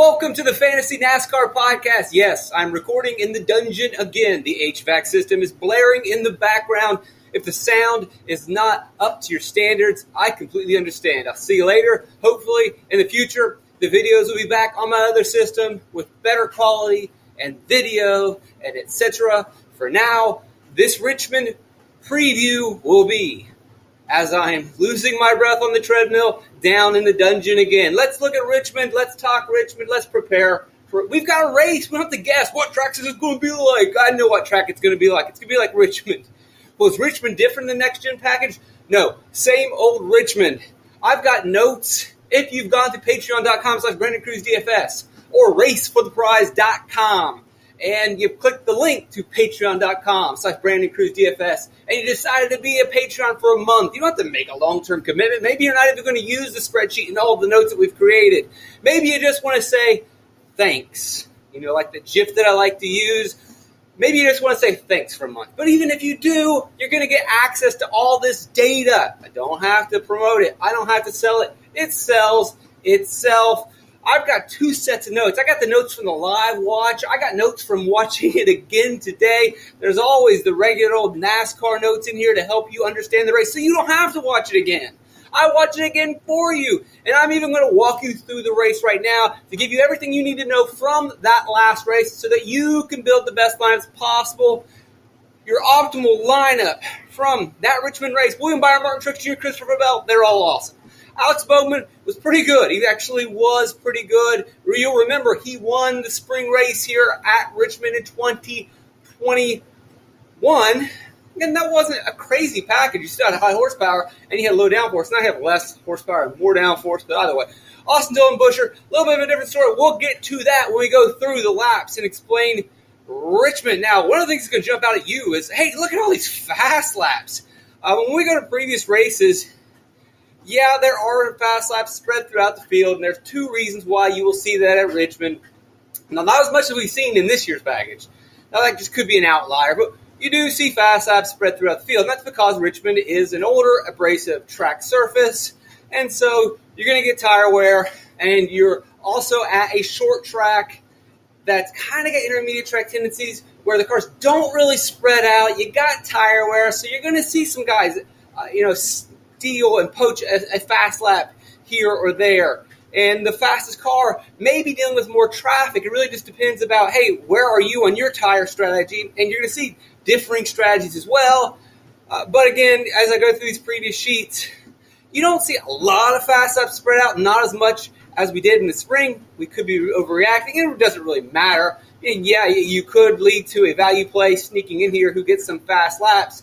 Welcome to the Fantasy NASCAR podcast. Yes, I'm recording in the dungeon again. The HVAC system is blaring in the background. If the sound is not up to your standards, I completely understand. I'll see you later. Hopefully, in the future, the videos will be back on my other system with better quality and video and etc. For now, this Richmond preview will be as I'm losing my breath on the treadmill down in the dungeon again. Let's look at Richmond. Let's talk Richmond. Let's prepare for. We've got a race. We don't have to guess what track is going to be like. I know what track it's going to be like. It's going to be like Richmond. Was Richmond different than the next gen package? No, same old Richmond. I've got notes. If you've gone to patreon.com slash Brandon Cruz DFS or racefortheprize.com and you click the link to patreon.com slash Brandon Cruz DFS and you decided to be a Patreon for a month. You don't have to make a long-term commitment. Maybe you're not even going to use the spreadsheet and all the notes that we've created. Maybe you just want to say thanks. You know, like the GIF that I like to use. Maybe you just want to say thanks for a month. But even if you do, you're going to get access to all this data. I don't have to promote it. I don't have to sell it. It sells itself. I've got two sets of notes. I got the notes from the live watch. I got notes from watching it again today. There's always the regular old NASCAR notes in here to help you understand the race so you don't have to watch it again. I watch it again for you. And I'm even going to walk you through the race right now to give you everything you need to know from that last race so that you can build the best lineups possible. Your optimal lineup from that Richmond race, William Byron, Martin Truex Jr., Christopher Bell, they're all awesome. Alex Bowman was pretty good. He actually was pretty good. You'll remember he won the spring race here at Richmond in 2021. And that wasn't a crazy package. You still had high horsepower and you had low downforce. Now you have less horsepower and more downforce, but either way. Austin Dillon Buescher, a little bit of a different story. We'll get to that when we go through the laps and explain Richmond. Now, one of the things that's going to jump out at you is, hey, look at all these fast laps. Uh, when we go to previous races, yeah, there are fast laps spread throughout the field, and there's two reasons why you will see that at Richmond. Now, not as much as we've seen in this year's package. Now, that just could be an outlier, but you do see fast laps spread throughout the field, and that's because Richmond is an older, abrasive track surface, and so you're going to get tire wear, and you're also at a short track that's kind of got intermediate track tendencies where the cars don't really spread out. You got tire wear, so you're going to see some guys, uh, you know, steal and poach a, a fast lap here or there. And the fastest car may be dealing with more traffic. It really just depends about, hey, where are you on your tire strategy? And you're going to see differing strategies as well. Uh, but again, as I go through these previous sheets, you don't see a lot of fast laps spread out, not as much as we did in the spring. We could be overreacting, and it doesn't really matter. And yeah, you could lead to a value play sneaking in here who gets some fast laps,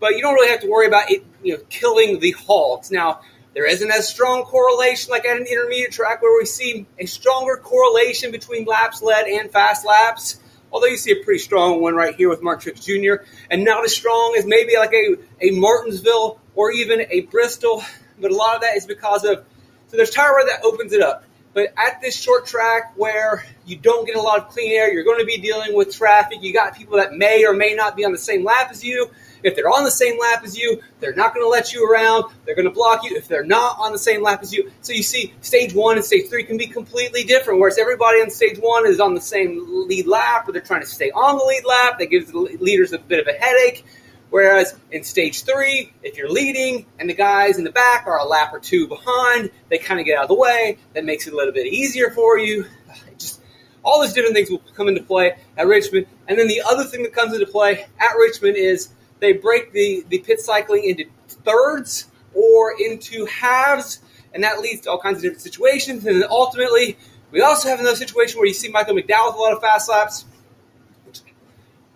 but you don't really have to worry about it, you know, killing the hogs. Now, there isn't as strong correlation like at an intermediate track where we see a stronger correlation between laps led and fast laps. Although you see a pretty strong one right here with Mark Truex Jr. and not as strong as maybe like a, a Martinsville or even a Bristol. But a lot of that is because of so there's tire wear that opens it up. But at this short track where you don't get a lot of clean air, you're going to be dealing with traffic. You got people that may or may not be on the same lap as you. If they're on the same lap as you, they're not going to let you around. They're going to block you if they're not on the same lap as you. So you see, stage one and stage three can be completely different. Whereas everybody on stage one is on the same lead lap, or they're trying to stay on the lead lap. That gives the leaders a bit of a headache. Whereas in stage three, if you're leading and the guys in the back are a lap or two behind, they kind of get out of the way. That makes it a little bit easier for you. Just all those different things will come into play at Richmond. And then the other thing that comes into play at Richmond is they break the, the pit cycling into thirds or into halves, and that leads to all kinds of different situations. And then ultimately, we also have another situation where you see Michael McDowell with a lot of fast laps.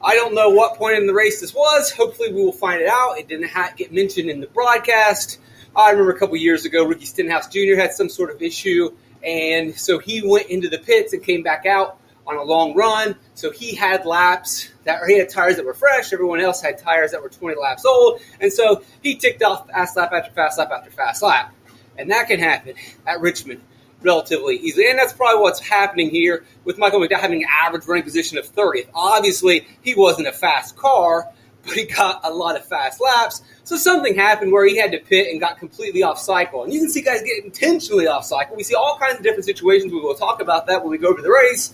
I don't know what point in the race this was. Hopefully, we will find it out. It didn't ha- get mentioned in the broadcast. I remember a couple years ago, Ricky Stenhouse Jr. had some sort of issue, and so he went into the pits and came back out on a long run. So he had laps that he had tires that were fresh. Everyone else had tires that were 20 laps old, and so he ticked off fast lap after fast lap after fast lap, and that can happen at Richmond relatively easily. And that's probably what's happening here with Michael McDowell having an average running position of 30th. Obviously, he wasn't a fast car, but he got a lot of fast laps. So something happened where he had to pit and got completely off cycle. And you can see guys get intentionally off cycle. We see all kinds of different situations. We will talk about that when we go over the race.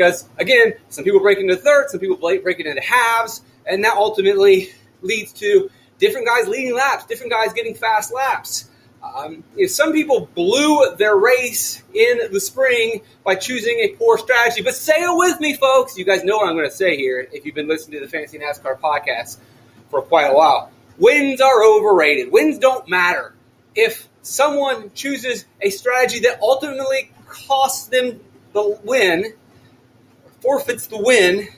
Because again, some people break into thirds, some people break into halves, and that ultimately leads to different guys leading laps, different guys getting fast laps. Um, you know, some people blew their race in the spring by choosing a poor strategy, but say it with me, folks. You guys know what I'm going to say here if you've been listening to the Fantasy NASCAR podcast for quite a while. Wins are overrated. Wins don't matter. If someone chooses a strategy that ultimately costs them the win, forfeits the win,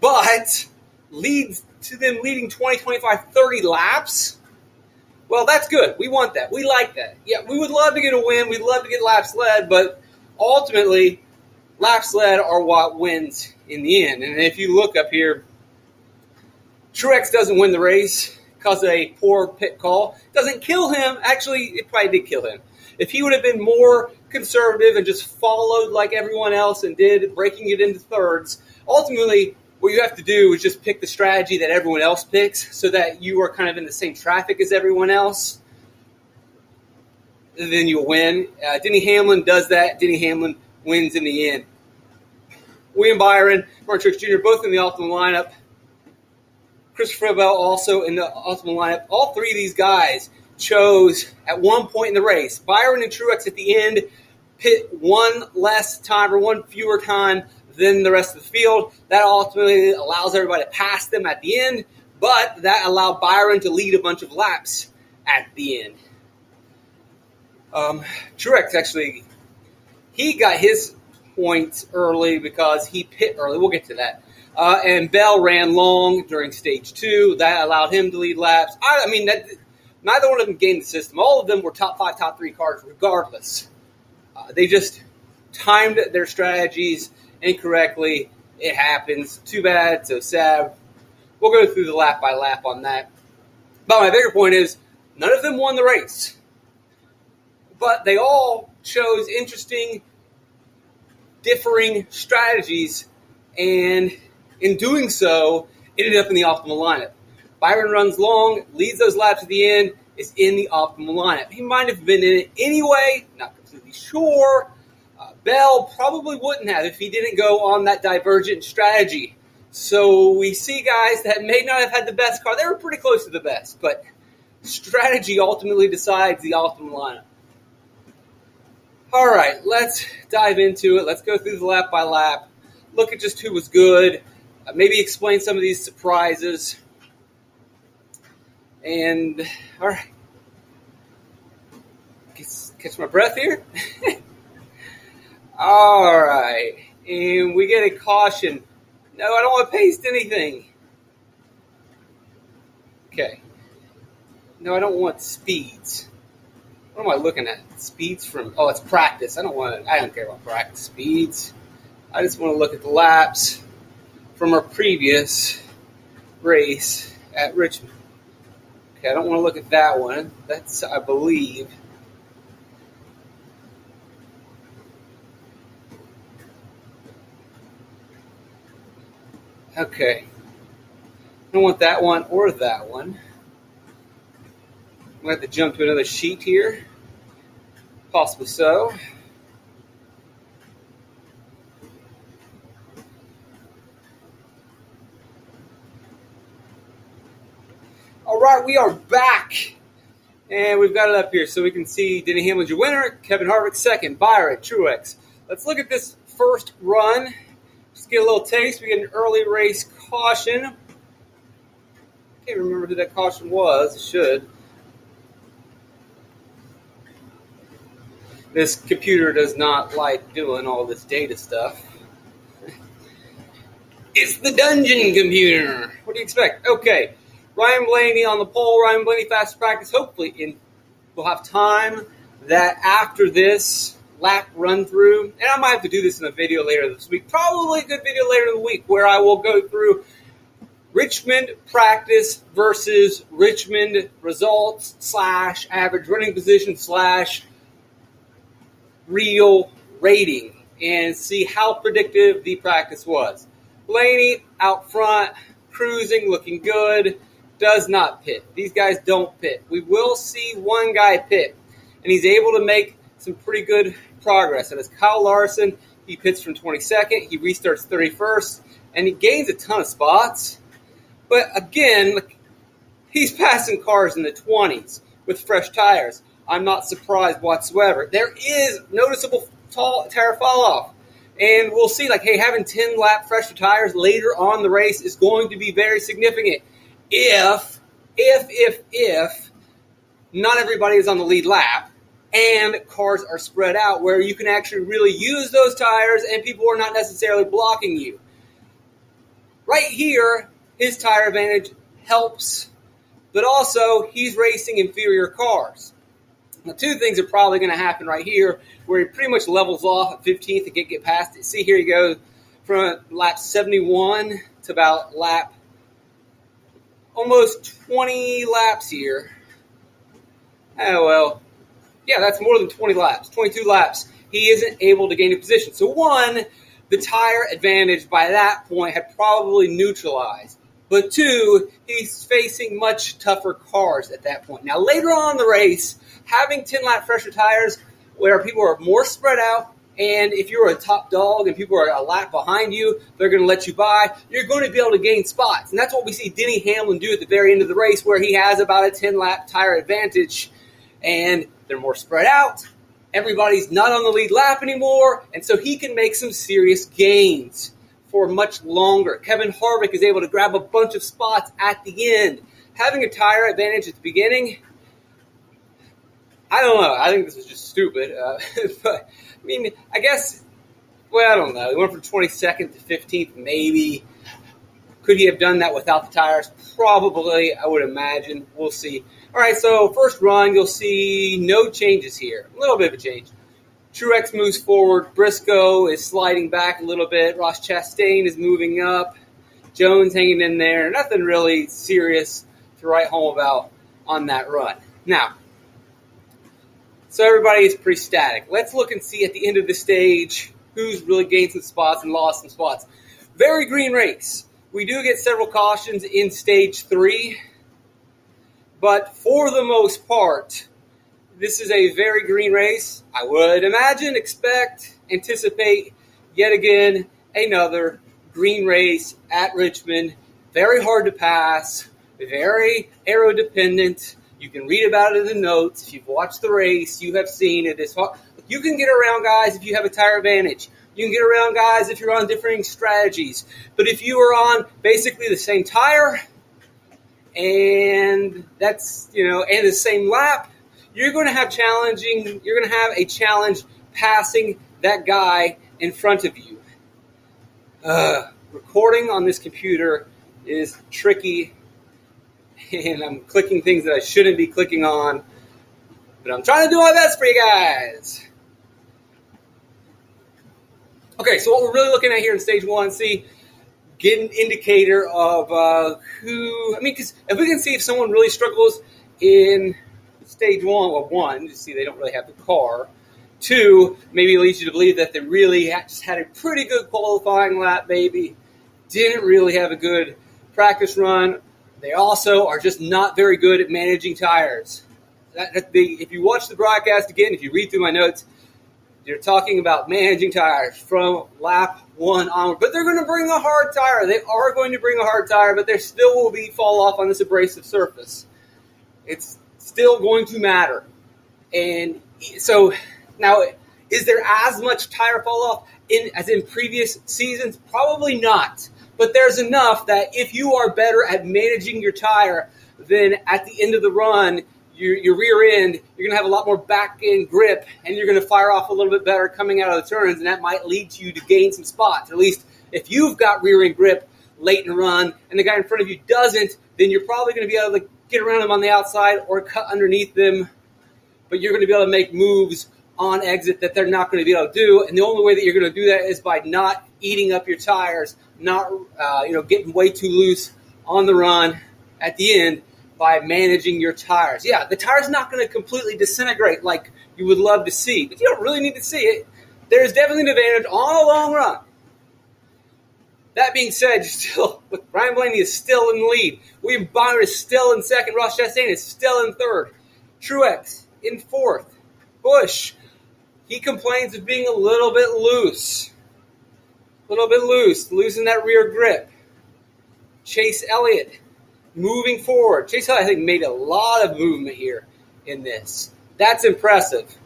but leads to them leading 20, 25, 30 laps, well, that's good. We want that. We like that. Yeah, we would love to get a win. We'd love to get laps led, but ultimately, laps led are what wins in the end. And if you look up here, Truex doesn't win the race because of a poor pit call. Doesn't kill him. Actually, it probably did kill him. If he would have been more conservative and just followed like everyone else and did, breaking it into thirds, ultimately what you have to do is just pick the strategy that everyone else picks so that you are kind of in the same traffic as everyone else. And then you'll win. Uh, Denny Hamlin does that. Denny Hamlin wins in the end. William Byron, Martin Truex Jr., both in the optimal lineup. Christopher Bell also in the optimal lineup. All three of these guys chose at one point in the race. Byron and Truex at the end pit one less time or one fewer time than the rest of the field. That ultimately allows everybody to pass them at the end, but that allowed Byron to lead a bunch of laps at the end. Um, Truex actually, he got his points early because he pit early. We'll get to that. Uh, and Bell ran long during stage two. That allowed him to lead laps. I, I mean, that, neither one of them gained the system. All of them were top five, top three cars, regardless. Uh, they just timed their strategies incorrectly. It happens. Too bad. So sad. We'll go through the lap by lap on that. But my bigger point is none of them won the race. But they all chose interesting, differing strategies, and in doing so, ended up in the optimal lineup. Byron runs long, leads those laps at the end, is in the optimal lineup. He might have been in it anyway, not completely sure, Bell probably wouldn't have if he didn't go on that divergent strategy. So we see guys that may not have had the best car. They were pretty close to the best, but strategy ultimately decides the optimal lineup. All right, let's dive into it. Let's go through the lap by lap. Look at just who was good. Uh, maybe explain some of these surprises. And all right, catch my breath here. All right. And we get a caution. No, I don't want to paste anything. Okay. No, I don't want speeds. What am I looking at? Speeds from, oh, it's practice. I don't want I don't care about practice speeds. I just want to look at the laps from our previous race at Richmond. Okay, I don't want to look at that one. That's, I believe, Okay. I don't want that one or that one. I'm going to have to jump to another sheet here. Possibly so. All right, we are back. And we've got it up here so we can see Denny Hamlin's your winner, Kevin Harvick second, Byron, Truex. Let's look at this first run just get a little taste. We get an early race caution. Can't remember who that caution was. It should. This computer does not like doing all this data stuff. it's the dungeon computer. What do you expect? Okay. Ryan Blaney on the pole. Ryan Blaney fast practice. Hopefully, in, we'll have time that after this lap run through, and I might have to do this in a video later this week, probably a good video later in the week, where I will go through Richmond practice versus Richmond results slash average running position slash real rating and see how predictive the practice was. Blaney out front cruising, looking good, does not pit. These guys don't pit. We will see one guy pit, and he's able to make some pretty good progress. And it's Kyle Larson. He pits from 22nd. He restarts 31st, and he gains a ton of spots. But again, he's passing cars in the 20s with fresh tires. I'm not surprised whatsoever. There is noticeable tall tire fall off. And we'll see, like, hey, having 10 lap fresher tires later on the race is going to be very significant. If, if, if, if not everybody is on the lead lap and cars are spread out where you can actually really use those tires and people are not necessarily blocking you. Right here, his tire advantage helps, but also he's racing inferior cars. Now, two things are probably going to happen right here, where he pretty much levels off at 15th to get, get past it. See, here he goes from lap 71 to about lap almost 20 laps here. Oh, well, yeah, that's more than 20 laps, 22 laps. He isn't able to gain a position. So, one, the tire advantage by that point had probably neutralized. But two, he's facing much tougher cars at that point. Now, later on in the race, having 10 lap fresher tires where people are more spread out, and if you're a top dog and people are a lap behind you, they're going to let you by. You're going to be able to gain spots. And that's what we see Denny Hamlin do at the very end of the race, where he has about a 10 lap tire advantage. And they're more spread out. Everybody's not on the lead lap anymore. And so he can make some serious gains for much longer. Kevin Harvick is able to grab a bunch of spots at the end. Having a tire advantage at the beginning I don't know. I think this was just stupid. Uh, but I mean, I guess. Well, I don't know. He went from 22nd to 15th, maybe. Could he have done that without the tires? Probably. I would imagine. We'll see. All right. So first run, you'll see no changes here. A little bit of a change. Truex moves forward. Briscoe is sliding back a little bit. Ross Chastain is moving up. Jones hanging in there. Nothing really serious to write home about on that run. Now, so everybody is pretty static. Let's look and see at the end of the stage who's really gained some spots and lost some spots. Very green race. We do get several cautions in stage three, but for the most part, this is a very green race. I would imagine, expect, anticipate yet again another green race at Richmond. Very hard to pass, very aero dependent. You can read about it in the notes. If you've watched the race, you have seen it. It's you can get around guys if you have a tire advantage. You can get around guys if you're on differing strategies. But if you are on basically the same tire and that's you know and the same lap, you're going to have challenging. You're going to have a challenge passing that guy in front of you. Uh, recording on this computer is tricky and I'm clicking things that I shouldn't be clicking on. But I'm trying to do my best for you guys. Okay, so what we're really looking at here in stage one, see, get an indicator of uh, who. I mean, because if we can see if someone really struggles in stage one, well, one, you see they don't really have the car. Two, maybe it leads you to believe that they really just had a pretty good qualifying lap, maybe didn't really have a good practice run, they also are just not very good at managing tires. That, that they, if you watch the broadcast again, if you read through my notes, they're talking about managing tires from lap one onward. But they're going to bring a hard tire. They are going to bring a hard tire, but there still will be fall off on this abrasive surface. It's still going to matter. And so now, is there as much tire fall off in as in previous seasons? Probably not but there's enough that if you are better at managing your tire, then at the end of the run, your, your rear end, you're going to have a lot more back end grip and you're going to fire off a little bit better coming out of the turns, and that might lead to you to gain some spots. At least if you've got rear end grip late in the run and the guy in front of you doesn't, then you're probably going to be able to get around them on the outside or cut underneath them, but you're going to be able to make moves on exit that they're not going to be able to do. And the only way that you're going to do that is by not eating up your tires, not uh, you know getting way too loose on the run at the end by managing your tires. Yeah, the tire's not going to completely disintegrate like you would love to see, but you don't really need to see it. There's definitely an advantage on a long run. That being said, still, Ryan Blaney is still in the lead. William Byron is still in second. Ross Chastain is still in third. Truex in fourth. Busch, he complains of being a little bit loose. A little bit loose, losing that rear grip. Chase Elliott moving forward. Chase Elliott, I think, made a lot of movement here in this. That's impressive.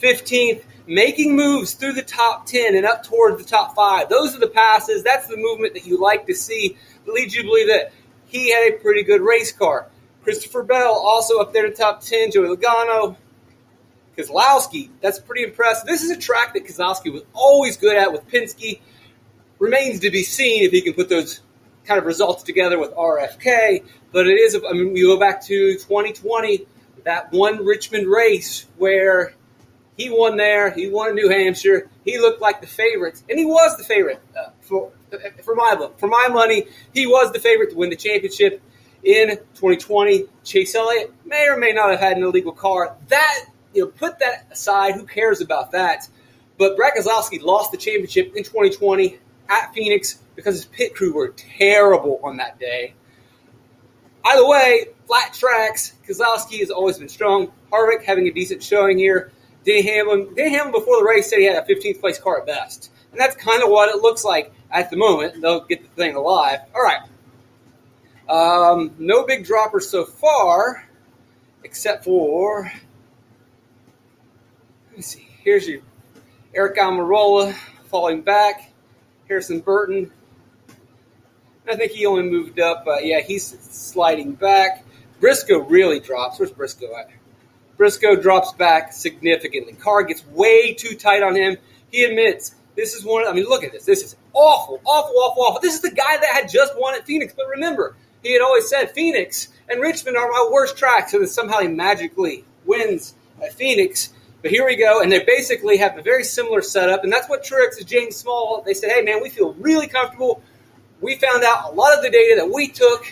15th, making moves through the top 10 and up towards the top 5. Those are the passes. That's the movement that you like to see that leads you to believe that he had a pretty good race car. Christopher Bell also up there in the top 10. Joey Logano. Keselowski, that's pretty impressive. This is a track that Keselowski was always good at with Penske. Remains to be seen if he can put those kind of results together with RFK. But it is, I mean, we go back to 2020, that one Richmond race where he won there. He won in New Hampshire. He looked like the favorite, and he was the favorite uh, for for my for my money. He was the favorite to win the championship in 2020. Chase Elliott may or may not have had an illegal car. That you know, put that aside. Who cares about that? But Brad Keselowski lost the championship in 2020 at Phoenix because his pit crew were terrible on that day. Either way, flat tracks. Keselowski has always been strong. Harvick having a decent showing here. Denny Hamlin, Denny Hamlin before the race said he had a 15th place car at best. And that's kind of what it looks like at the moment. They'll get the thing alive. All right. Um, no big droppers so far, except for, me see, here's your Eric Almirola falling back, Harrison Burton. I think he only moved up. Uh, yeah, he's sliding back. Briscoe really drops. Where's Briscoe at? Briscoe drops back significantly. Car gets way too tight on him. He admits this is one. I mean, look at this. This is awful, awful, awful, awful. This is the guy that had just won at Phoenix. But remember, he had always said Phoenix and Richmond are my worst tracks. and then somehow he magically wins at Phoenix. But here we go, and they basically have a very similar setup, and that's what Truex is James Small. They said, "Hey, man, we feel really comfortable. We found out a lot of the data that we took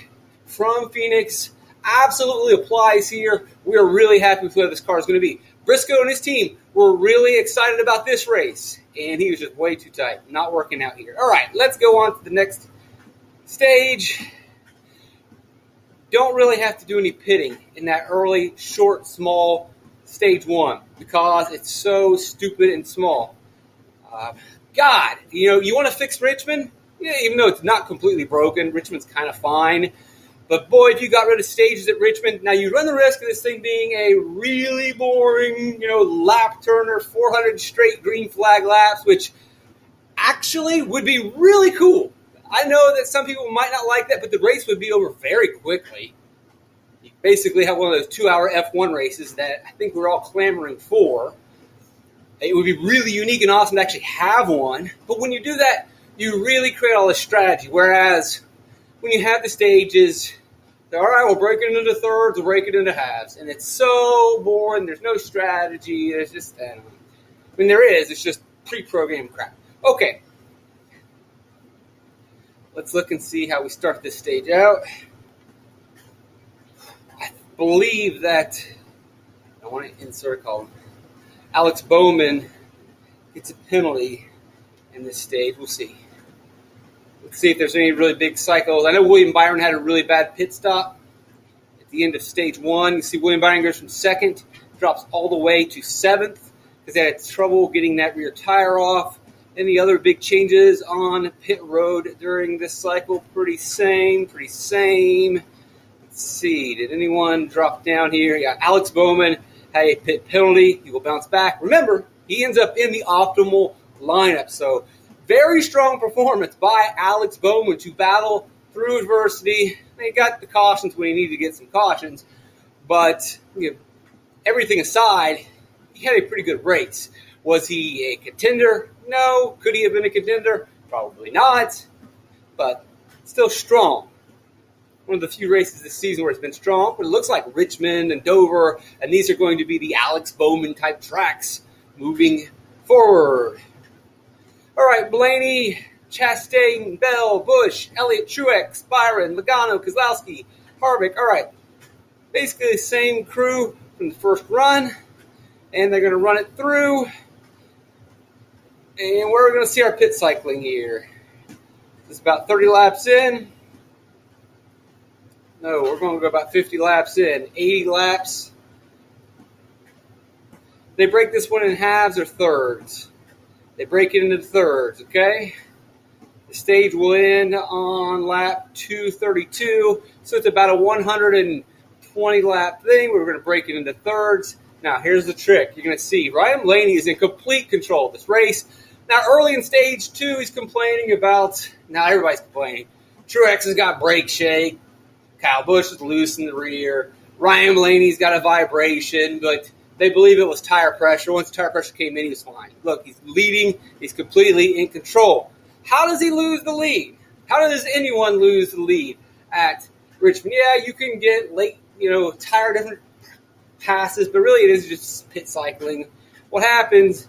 from Phoenix absolutely applies here. We are really happy with where this car is going to be. Briscoe and his team were really excited about this race, and he was just way too tight, not working out here. All right, let's go on to the next stage. Don't really have to do any pitting in that early, short, small stage one because it's so stupid and small. Uh, God, you know, you want to fix Richmond? Yeah, even though it's not completely broken, Richmond's kind of fine. But boy, if you got rid of stages at Richmond, now you run the risk of this thing being a really boring, you know, lap turner, 400 straight green flag laps, which actually would be really cool. I know that some people might not like that, but the race would be over very quickly. Basically have one of those two hour F1 races that I think we're all clamoring for. It would be really unique and awesome to actually have one. But when you do that, you really create all this strategy. Whereas when you have the stages, all right, we'll break it into thirds, we'll break it into halves, and it's so boring. There's no strategy. It's just, I, I mean, there is. It's just pre-programmed crap. Okay, let's look and see how we start this stage out. Believe that I want to insert a. Alex Bowman gets a penalty in this stage. We'll see. Let's see if there's any really big cycles. I know William Byron had a really bad pit stop at the end of stage one. You see William Byron goes from second, drops all the way to seventh because they had trouble getting that rear tire off. Any other big changes on pit road during this cycle? Pretty same, pretty same. Let's see. Did anyone drop down here? Yeah, Alex Bowman had a pit penalty. He will bounce back. Remember, he ends up in the optimal lineup. So very strong performance by Alex Bowman to battle through adversity. He got the cautions when he needed to get some cautions, but you know, everything aside, he had a pretty good race. Was he a contender? No. Could he have been a contender? Probably not, but still strong. One of the few races this season where it's been strong, but it looks like Richmond and Dover, and these are going to be the Alex Bowman type tracks moving forward. All right, Blaney, Chastain, Bell, Busch, Elliott, Truex, Byron, Logano, Keselowski, Harvick. All right, basically the same crew from the first run, and they're going to run it through. And we're going to see our pit cycling here. It's about 30 laps in. No, we're going to go about 50 laps in. 80 laps. They break this one in halves or thirds. They break it into thirds, okay? The stage will end on lap 232, so it's about a 120 lap thing. We're going to break it into thirds. Now, here's the trick. You're going to see Ryan Blaney is in complete control of this race. Now, early in stage two, he's complaining about. Now, everybody's complaining. Truex has got brake shake. Kyle Busch is loose in the rear. Ryan Blaney's got a vibration, but they believe it was tire pressure. Once tire pressure came in, he was fine. Look, he's leading. He's completely in control. How does he lose the lead? How does anyone lose the lead at Richmond? Yeah, you can get late, you know, tire different passes, but really it is just pit cycling. What happens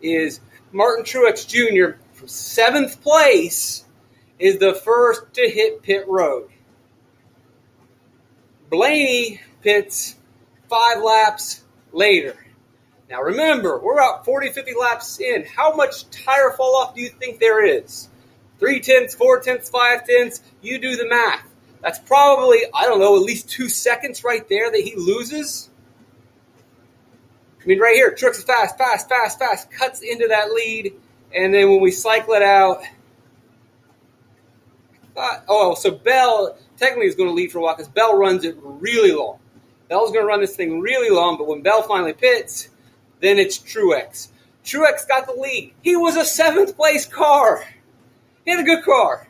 is Martin Truex Jr. from seventh place is the first to hit pit road. Blaney pits five laps later. Now remember, we're about 40, 50 laps in. How much tire fall off do you think there is? Three tenths, four tenths, five tenths. You do the math. That's probably, I don't know, at least two seconds right there that he loses. I mean, right here, is fast, fast, fast, fast, cuts into that lead, and then when we cycle it out, uh, oh, so Bell technically is going to lead for a while because Bell runs it really long. Bell's going to run this thing really long, but when Bell finally pits, then it's Truex. Truex got the lead. He was a seventh place car. He had a good car.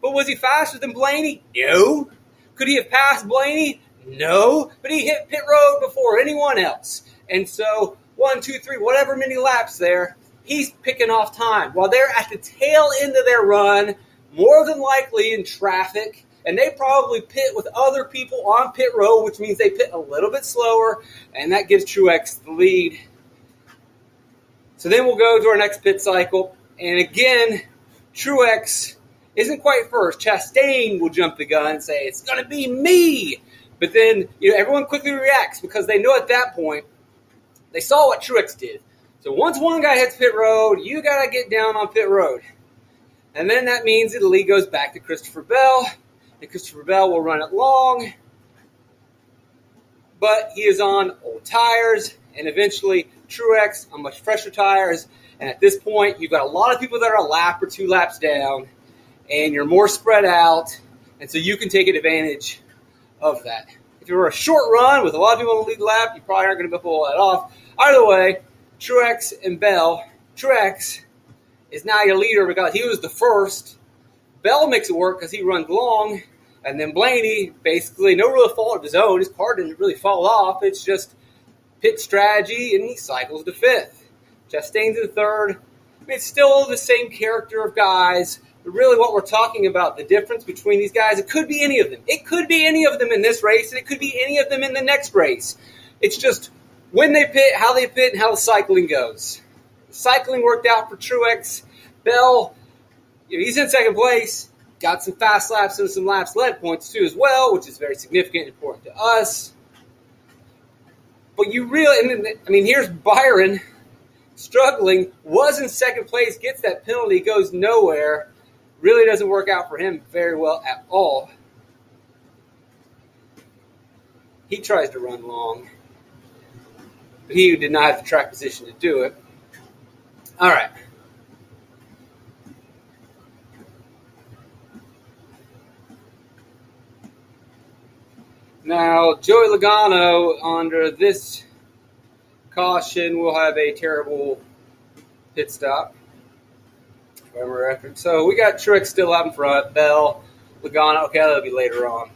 But was he faster than Blaney? No. Could he have passed Blaney? No. But he hit pit road before anyone else. And so, one, two, three, whatever many laps there, he's picking off time. While they're at the tail end of their run, more than likely in traffic, and they probably pit with other people on pit road, which means they pit a little bit slower, and that gives Truex the lead. So then we'll go to our next pit cycle, and again, Truex isn't quite first. Chastain will jump the gun and say, It's going to be me. But then you know, everyone quickly reacts because they know at that point they saw what Truex did. So once one guy hits pit road, you got to get down on pit road. And then that means the lead goes back to Christopher Bell, and Christopher Bell will run it long. But he is on old tires, and eventually Truex on much fresher tires. And at this point, you've got a lot of people that are a lap or two laps down, and you're more spread out, and so you can take advantage of that. If you're a short run with a lot of people on the lead lap, you probably aren't going to be able to pull that off. Either way, Truex and Bell, Truex is now your leader because he was the first. Bell makes it work because he runs long, and then Blaney, basically, no real fault of his own. His car didn't really fall off. It's just pit strategy, and he cycles to fifth. Chastain's in third. It's still the same character of guys. But really, what we're talking about, the difference between these guys, it could be any of them. It could be any of them in this race, and it could be any of them in the next race. It's just when they pit, how they pit, and how the cycling goes. Cycling worked out for Truex. Bell, you know, he's in second place. Got some fast laps and some laps led points too as well, which is very significant and important to us. But you really, I mean, here's Byron struggling, was in second place, gets that penalty, goes nowhere. Really doesn't work out for him very well at all. He tries to run long, but he did not have the track position to do it. All right. Now, Joey Logano, under this caution, will have a terrible pit stop. So we got Truex still out in front, Bell, Logano. Okay, that'll be later on.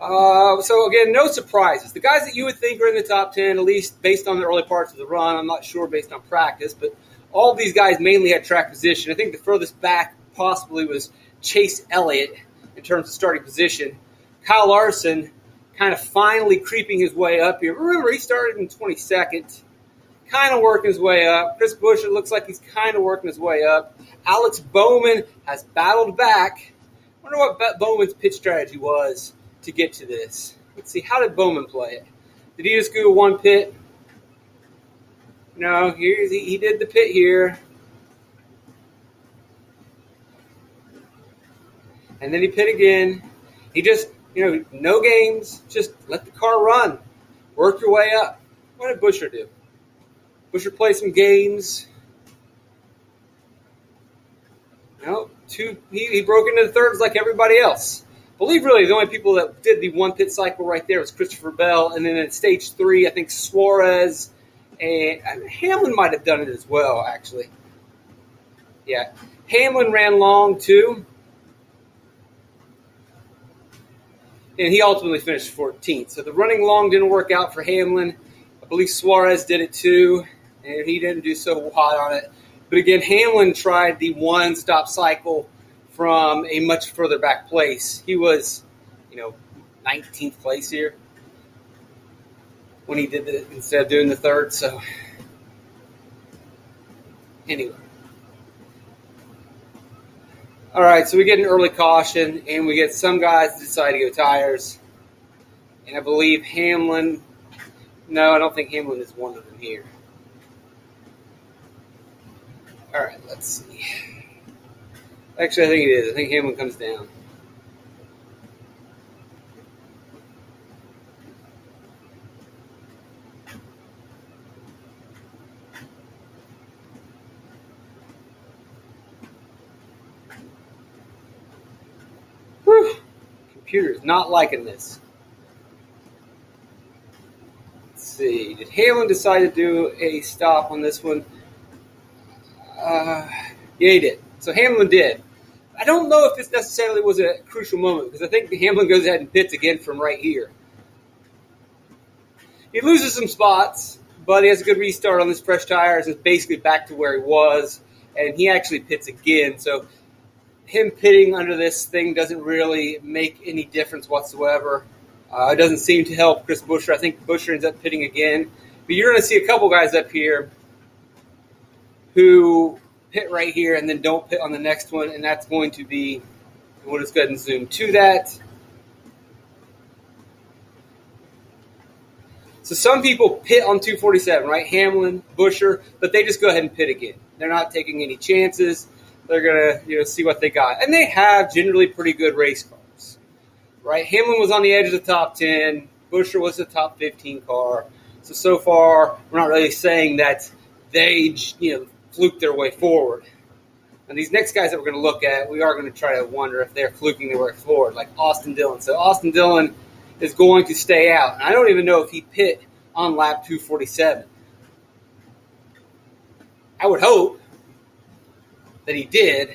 Uh, so again, no surprises. The guys that you would think are in the top ten, at least based on the early parts of the run, I'm not sure based on practice, but all these guys mainly had track position. I think the furthest back possibly was Chase Elliott in terms of starting position. Kyle Larson kind of finally creeping his way up here. Remember, he started in 22nd, kind of working his way up. Chris Buescher, it looks like he's kind of working his way up. Alex Bowman has battled back. I wonder what Bowman's pitch strategy was to get to this. Let's see, how did Bowman play it? Did he just go one pit? No, he, he did the pit here. and then he pit again. He just, you know, no games, just let the car run, work your way up. What did Buescher do? Buescher play some games. No, two. He, he broke into the thirds like everybody else. I believe really the only people that did the one pit cycle right there was Christopher Bell, and then at stage three, I think Suarez and, and Hamlin might have done it as well. Actually, yeah, Hamlin ran long too, and he ultimately finished 14th. So the running long didn't work out for Hamlin. I believe Suarez did it too, and he didn't do so hot on it. But again, Hamlin tried the one stop cycle from a much further back place. He was, you know, 19th place here when he did it instead of doing the third. So, anyway. All right, so we get an early caution, and we get some guys decide to go tires. And I believe Hamlin. No, I don't think Hamlin is one of them here. All right, let's see. Actually, I think it is. I think Hamlin comes down. Computer is not liking this. Let's see. Did Hamlin decide to do a stop on this one? Uh, yeah, he did. So Hamlin did. I don't know if this necessarily was a crucial moment because I think Hamlin goes ahead and pits again from right here. He loses some spots, but he has a good restart on his fresh tires. It's basically back to where he was, and he actually pits again. So him pitting under this thing doesn't really make any difference whatsoever. Uh, it doesn't seem to help Chris Buescher. I think Buescher ends up pitting again. But you're going to see a couple guys up here who pit right here and then don't pit on the next one, and that's going to be, we'll just go ahead and zoom to that. So some people pit on 247, right? Hamlin, Buescher, but they just go ahead and pit again. They're not taking any chances. They're gonna, you know, see what they got, and they have generally pretty good race cars, right? Hamlin was on the edge of the top 10. Buescher was the top 15 car. So so far, we're not really saying that they, you know, fluke their way forward. And these next guys that we're going to look at, we are going to try to wonder if they're fluking their way forward, like Austin Dillon. So Austin Dillon is going to stay out. And I don't even know if he pit on lap 247. I would hope that he did.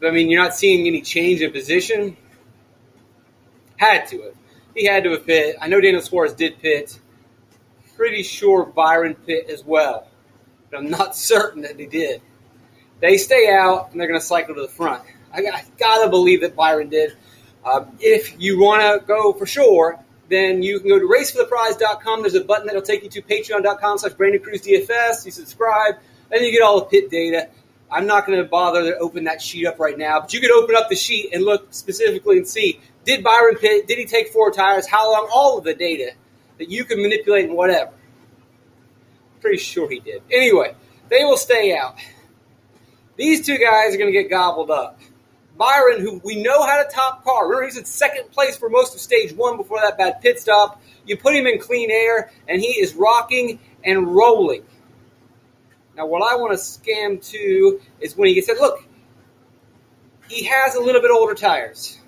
But I mean, you're not seeing any change in position. Had to have. He had to have pit. I know Daniel Suarez did pit. Pretty sure Byron pit as well. But I'm not certain that he did. They stay out and they're going to cycle to the front. I, I gotta believe that Byron did. Um, if you want to go for sure, then you can go to racefortheprize.com. There's a button that'll take you to patreon.com slash Brandon Cruz DFS. You subscribe, and you get all the pit data. I'm not going to bother to open that sheet up right now, but you could open up the sheet and look specifically and see did Byron pit, did he take four tires, how long, all of the data that you can manipulate and whatever. Pretty sure he did. Anyway, they will stay out. These two guys are going to get gobbled up. Byron, who we know had a top car. Remember, he's in second place for most of stage one before that bad pit stop. You put him in clean air, and he is rocking and rolling. Now, what I want to scam to is when he said, look, he has a little bit older tires,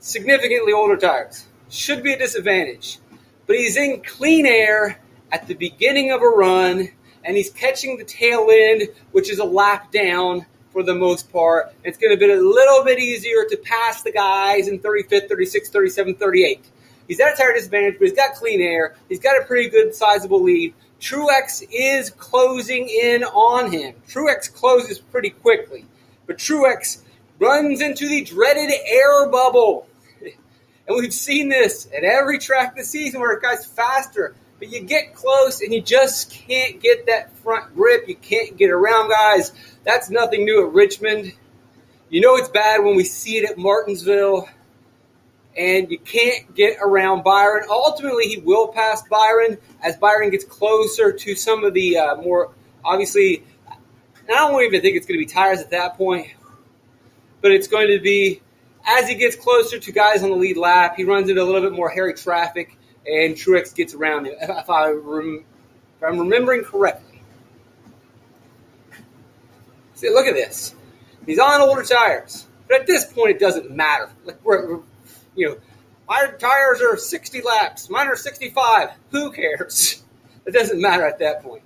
significantly older tires. Should be a disadvantage. But he's in clean air at the beginning of a run, and he's catching the tail end, which is a lap down for the most part. It's going to be a little bit easier to pass the guys in 35th, 36th, 37th, 38th. He's at a tire disadvantage, but he's got clean air. He's got a pretty good, sizable lead. Truex is closing in on him. Truex closes pretty quickly, but Truex runs into the dreaded air bubble. And we've seen this at every track this season where a guy's faster, but you get close and you just can't get that front grip. You can't get around guys. That's nothing new at Richmond. You know it's bad when we see it at Martinsville and you can't get around Byron. Ultimately, he will pass Byron as Byron gets closer to some of the uh, more obviously. I don't even think it's going to be tires at that point, but it's going to be as he gets closer to guys on the lead lap, he runs into a little bit more hairy traffic, and Truex gets around him. If, I rem- if I'm remembering correctly. See, look at this. He's on older tires, but at this point, it doesn't matter. Like we're, we're you know, my tires are 60 laps, mine are 65. Who cares? It doesn't matter at that point.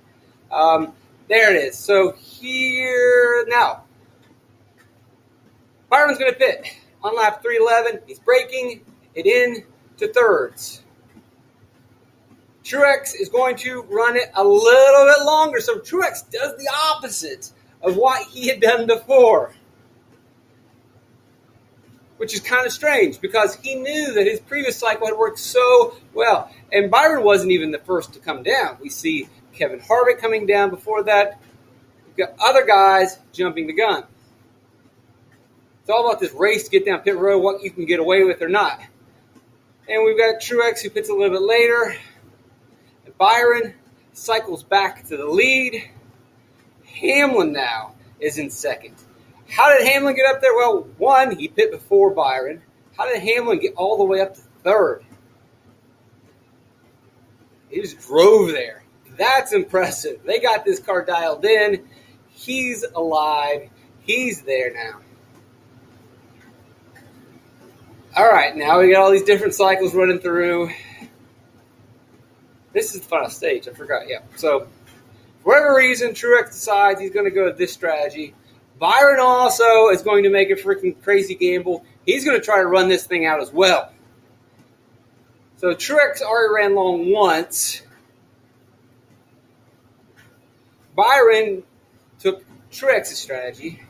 Um, there it is. So here now, Byron's going to pit on lap 311. He's breaking it in to thirds. Truex is going to run it a little bit longer. So Truex does the opposite of what he had done before. Which is kind of strange because he knew that his previous cycle had worked so well. And Byron wasn't even the first to come down. We see Kevin Harvick coming down before that. We've got other guys jumping the gun. It's all about this race to get down pit road, what you can get away with or not. And we've got Truex who pits a little bit later. And Byron cycles back to the lead. Hamlin now is in second. How did Hamlin get up there? Well, one, he pit before Byron. How did Hamlin get all the way up to third? He just drove there. That's impressive. They got this car dialed in. He's alive. He's there now. All right, now we got all these different cycles running through. This is the final stage. I forgot. Yeah. So, for whatever reason, Truex decides he's going to go with this strategy. Byron also is going to make a freaking crazy gamble. He's going to try to run this thing out as well. So Truex already ran long once. Byron took Truex's strategy.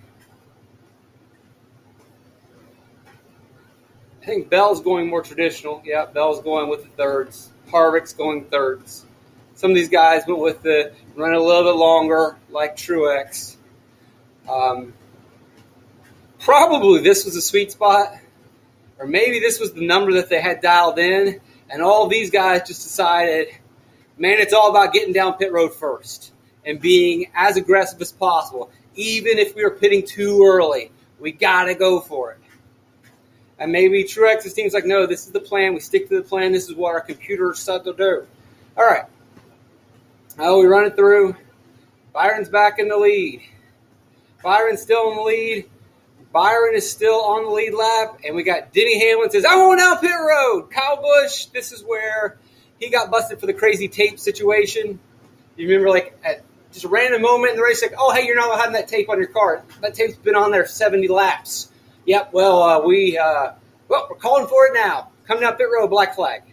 I think Bell's going more traditional. Yeah, Bell's going with the thirds. Harvick's going thirds. Some of these guys went with the run a little bit longer, like Truex. Um, probably this was a sweet spot, or maybe this was the number that they had dialed in, and all these guys just decided, man, it's all about getting down pit road first and being as aggressive as possible. Even if we were pitting too early, we got to go for it. And maybe Truex's team's like, no, this is the plan. We stick to the plan. This is what our computer said to do. All right. Oh, we run it through. Byron's back in the lead. Byron's still in the lead. Byron is still on the lead lap, and we got Denny Hamlin says, "I want out pit road." Kyle Busch, this is where he got busted for the crazy tape situation. You remember, like at just a random moment in the race, like, "Oh, hey, you're not having that tape on your car. That tape's been on there 70 laps." Yep. Well, uh, we uh, well, we're calling for it now. Coming out pit road, black flag.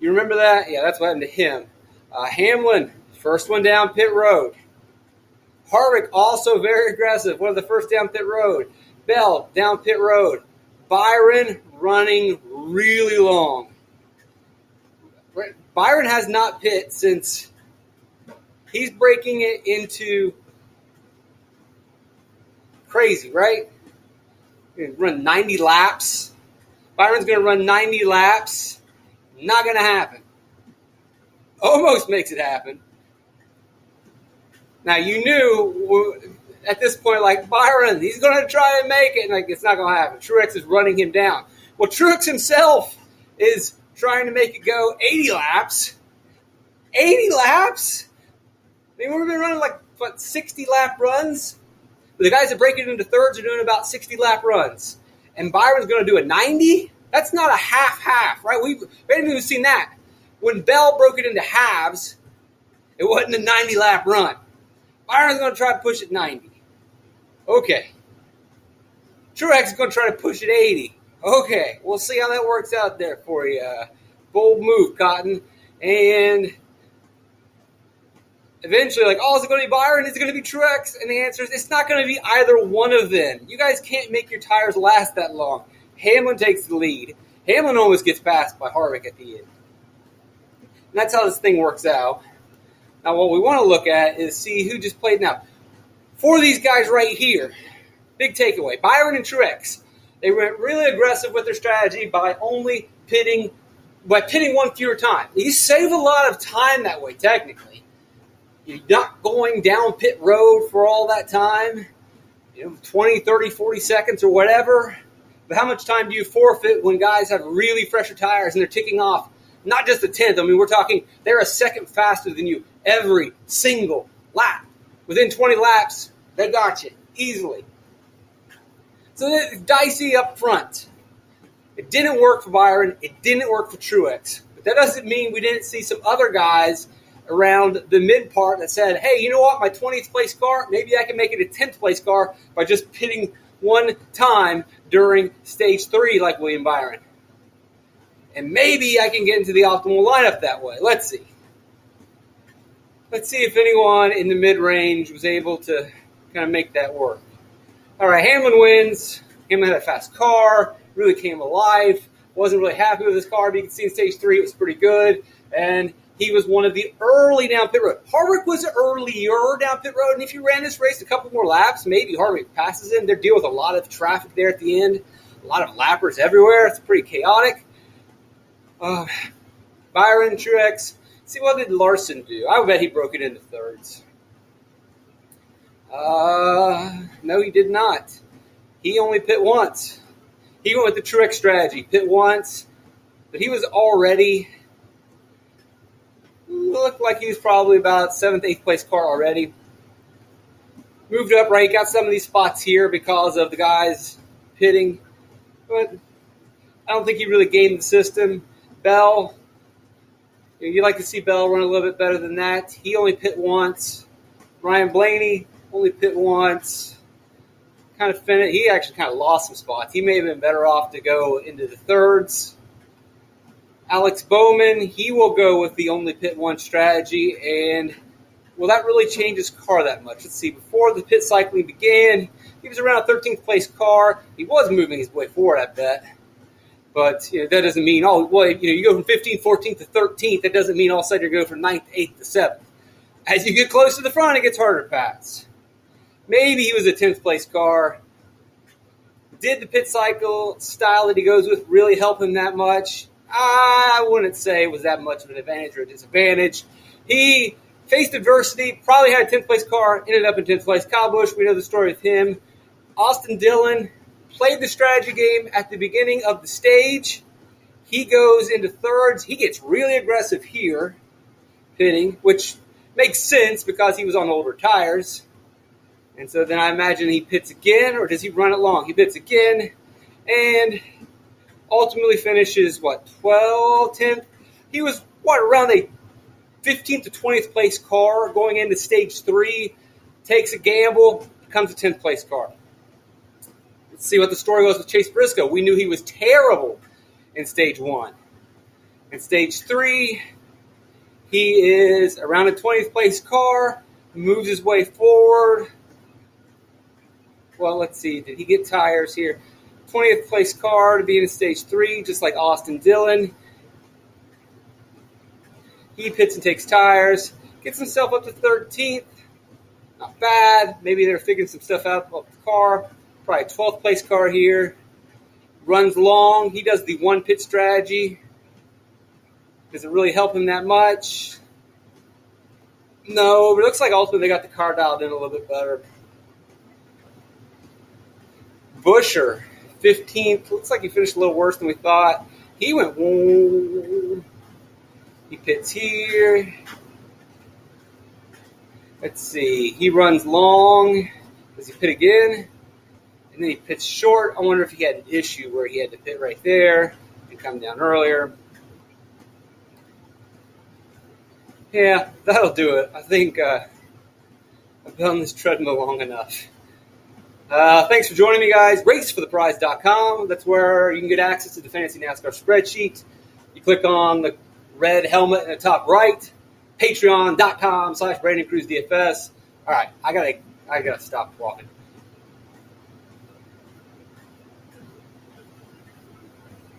You remember that? Yeah, that's what happened to him. Uh, Hamlin, first one down pit road. Harvick also very aggressive, one of the first down pit road. Bell down pit road. Byron running really long. Byron has not pit since he's breaking it into crazy, right? run 90 laps. Byron's going to run 90 laps. Not going to happen. Almost makes it happen. Now you knew at this point, like Byron, he's going to try and make it, and like it's not going to happen. Truex is running him down. Well, Truex himself is trying to make it go 80 laps. 80 laps. I mean, we've been running like what 60 lap runs. The guys that break it into thirds are doing about 60 lap runs, and Byron's going to do a 90. That's not a half half, right? We, haven't even seen that. When Bell broke it into halves, it wasn't a 90 lap run. Byron's going to try to push it 90. Okay. Truex is going to try to push it 80. Okay, we'll see how that works out there for you. bold move, Cotton. And eventually, like, oh, is it going to be Byron? Is it going to be Truex? And the answer is it's not going to be either one of them. You guys can't make your tires last that long. Hamlin takes the lead. Hamlin almost gets passed by Harvick at the end. And that's how this thing works out. Now, what we want to look at is see who just played. Now, for these guys right here, big takeaway Byron and Truex. They went really aggressive with their strategy by only pitting, by pitting one fewer time. You save a lot of time that way, technically. You're not going down pit road for all that time, you know, 20, 30, 40 seconds or whatever. But how much time do you forfeit when guys have really fresher tires and they're ticking off not just a tenth? I mean, we're talking they're a second faster than you every single lap. Within 20 laps, they got you easily. So it's dicey up front. It didn't work for Byron. It didn't work for Truex. But that doesn't mean we didn't see some other guys around the mid part that said, hey, you know what? My 20th place car, maybe I can make it a 10th place car by just pitting one time during stage three, like William Byron. And maybe I can get into the optimal lineup that way. Let's see. Let's see if anyone in the mid range was able to kind of make that work. All right, Hamlin wins. Hamlin had a fast car, really came alive. Wasn't really happy with his car, but you can see in stage three it was pretty good. And he was one of the early down pit road. Harvick was earlier down pit road, and if you ran this race a couple more laps, maybe Harvick passes him. They're dealing with a lot of traffic there at the end, a lot of lappers everywhere. It's pretty chaotic. Uh, Byron Truex. See what did Larson do? I bet he broke it into thirds. Uh, no, he did not. He only pit once. He went with the Truex strategy, pit once, but he was already looked like he was probably about seventh, eighth place car already. Moved up right, got some of these spots here because of the guys pitting, but I don't think he really gained the system. Bell, you would like to see Bell run a little bit better than that. He only pit once. Ryan Blaney only pit once. Kind of finished. He actually kind of lost some spots. He may have been better off to go into the thirds. Alex Bowman, he will go with the only pit one strategy, and will that really change his car that much? Let's see. Before the pit cycling began, he was around a 13th place car. He was moving his way forward, I bet. But you know, that doesn't mean, oh, well, you know, you go from 15th, 14th to 13th. That doesn't mean all of a sudden you go from 9th, 8th to 7th. As you get close to the front, it gets harder to pass. Maybe he was a 10th place car. Did the pit cycle style that he goes with really help him that much? I wouldn't say it was that much of an advantage or a disadvantage. He faced adversity, probably had a 10th place car, ended up in 10th place. Kyle Busch, we know the story with him. Austin Dillon played the strategy game at the beginning of the stage. He goes into thirds. He gets really aggressive here, pitting, which makes sense because he was on older tires. And so then I imagine he pits again, or does he run it long? He pits again, and ultimately finishes what 12th, 10th. He was what around a 15th to 20th place car going into stage three. Takes a gamble, becomes a 10th place car. See what the story was with Chase Briscoe. We knew he was terrible in stage one. In stage three, he is around a 20th place car, moves his way forward. Well, let's see. Did he get tires here? 20th place car to be in stage three, just like Austin Dillon. He pits and takes tires, gets himself up to 13th. Not bad. Maybe they're figuring some stuff out about the car. Probably 12th place car here. Runs long. He does the one pit strategy. Does it really help him that much? No, but it looks like ultimately they got the car dialed in a little bit better. Buescher, 15th. Looks like he finished a little worse than we thought. He went, he pits here. Let's see. He runs long. Does he pit again? And then he pits short. I wonder if he had an issue where he had to pit right there and come down earlier. Yeah, that'll do it. I think uh, I've been on this treadmill long enough. Uh, thanks for joining me, guys. RaceForThePrize.com. That's where you can get access to the Fantasy NASCAR spreadsheet. You click on the red helmet in the top right. Patreon.com slash Brandon Cruz DFS. All right, I gotta, I gotta stop walking.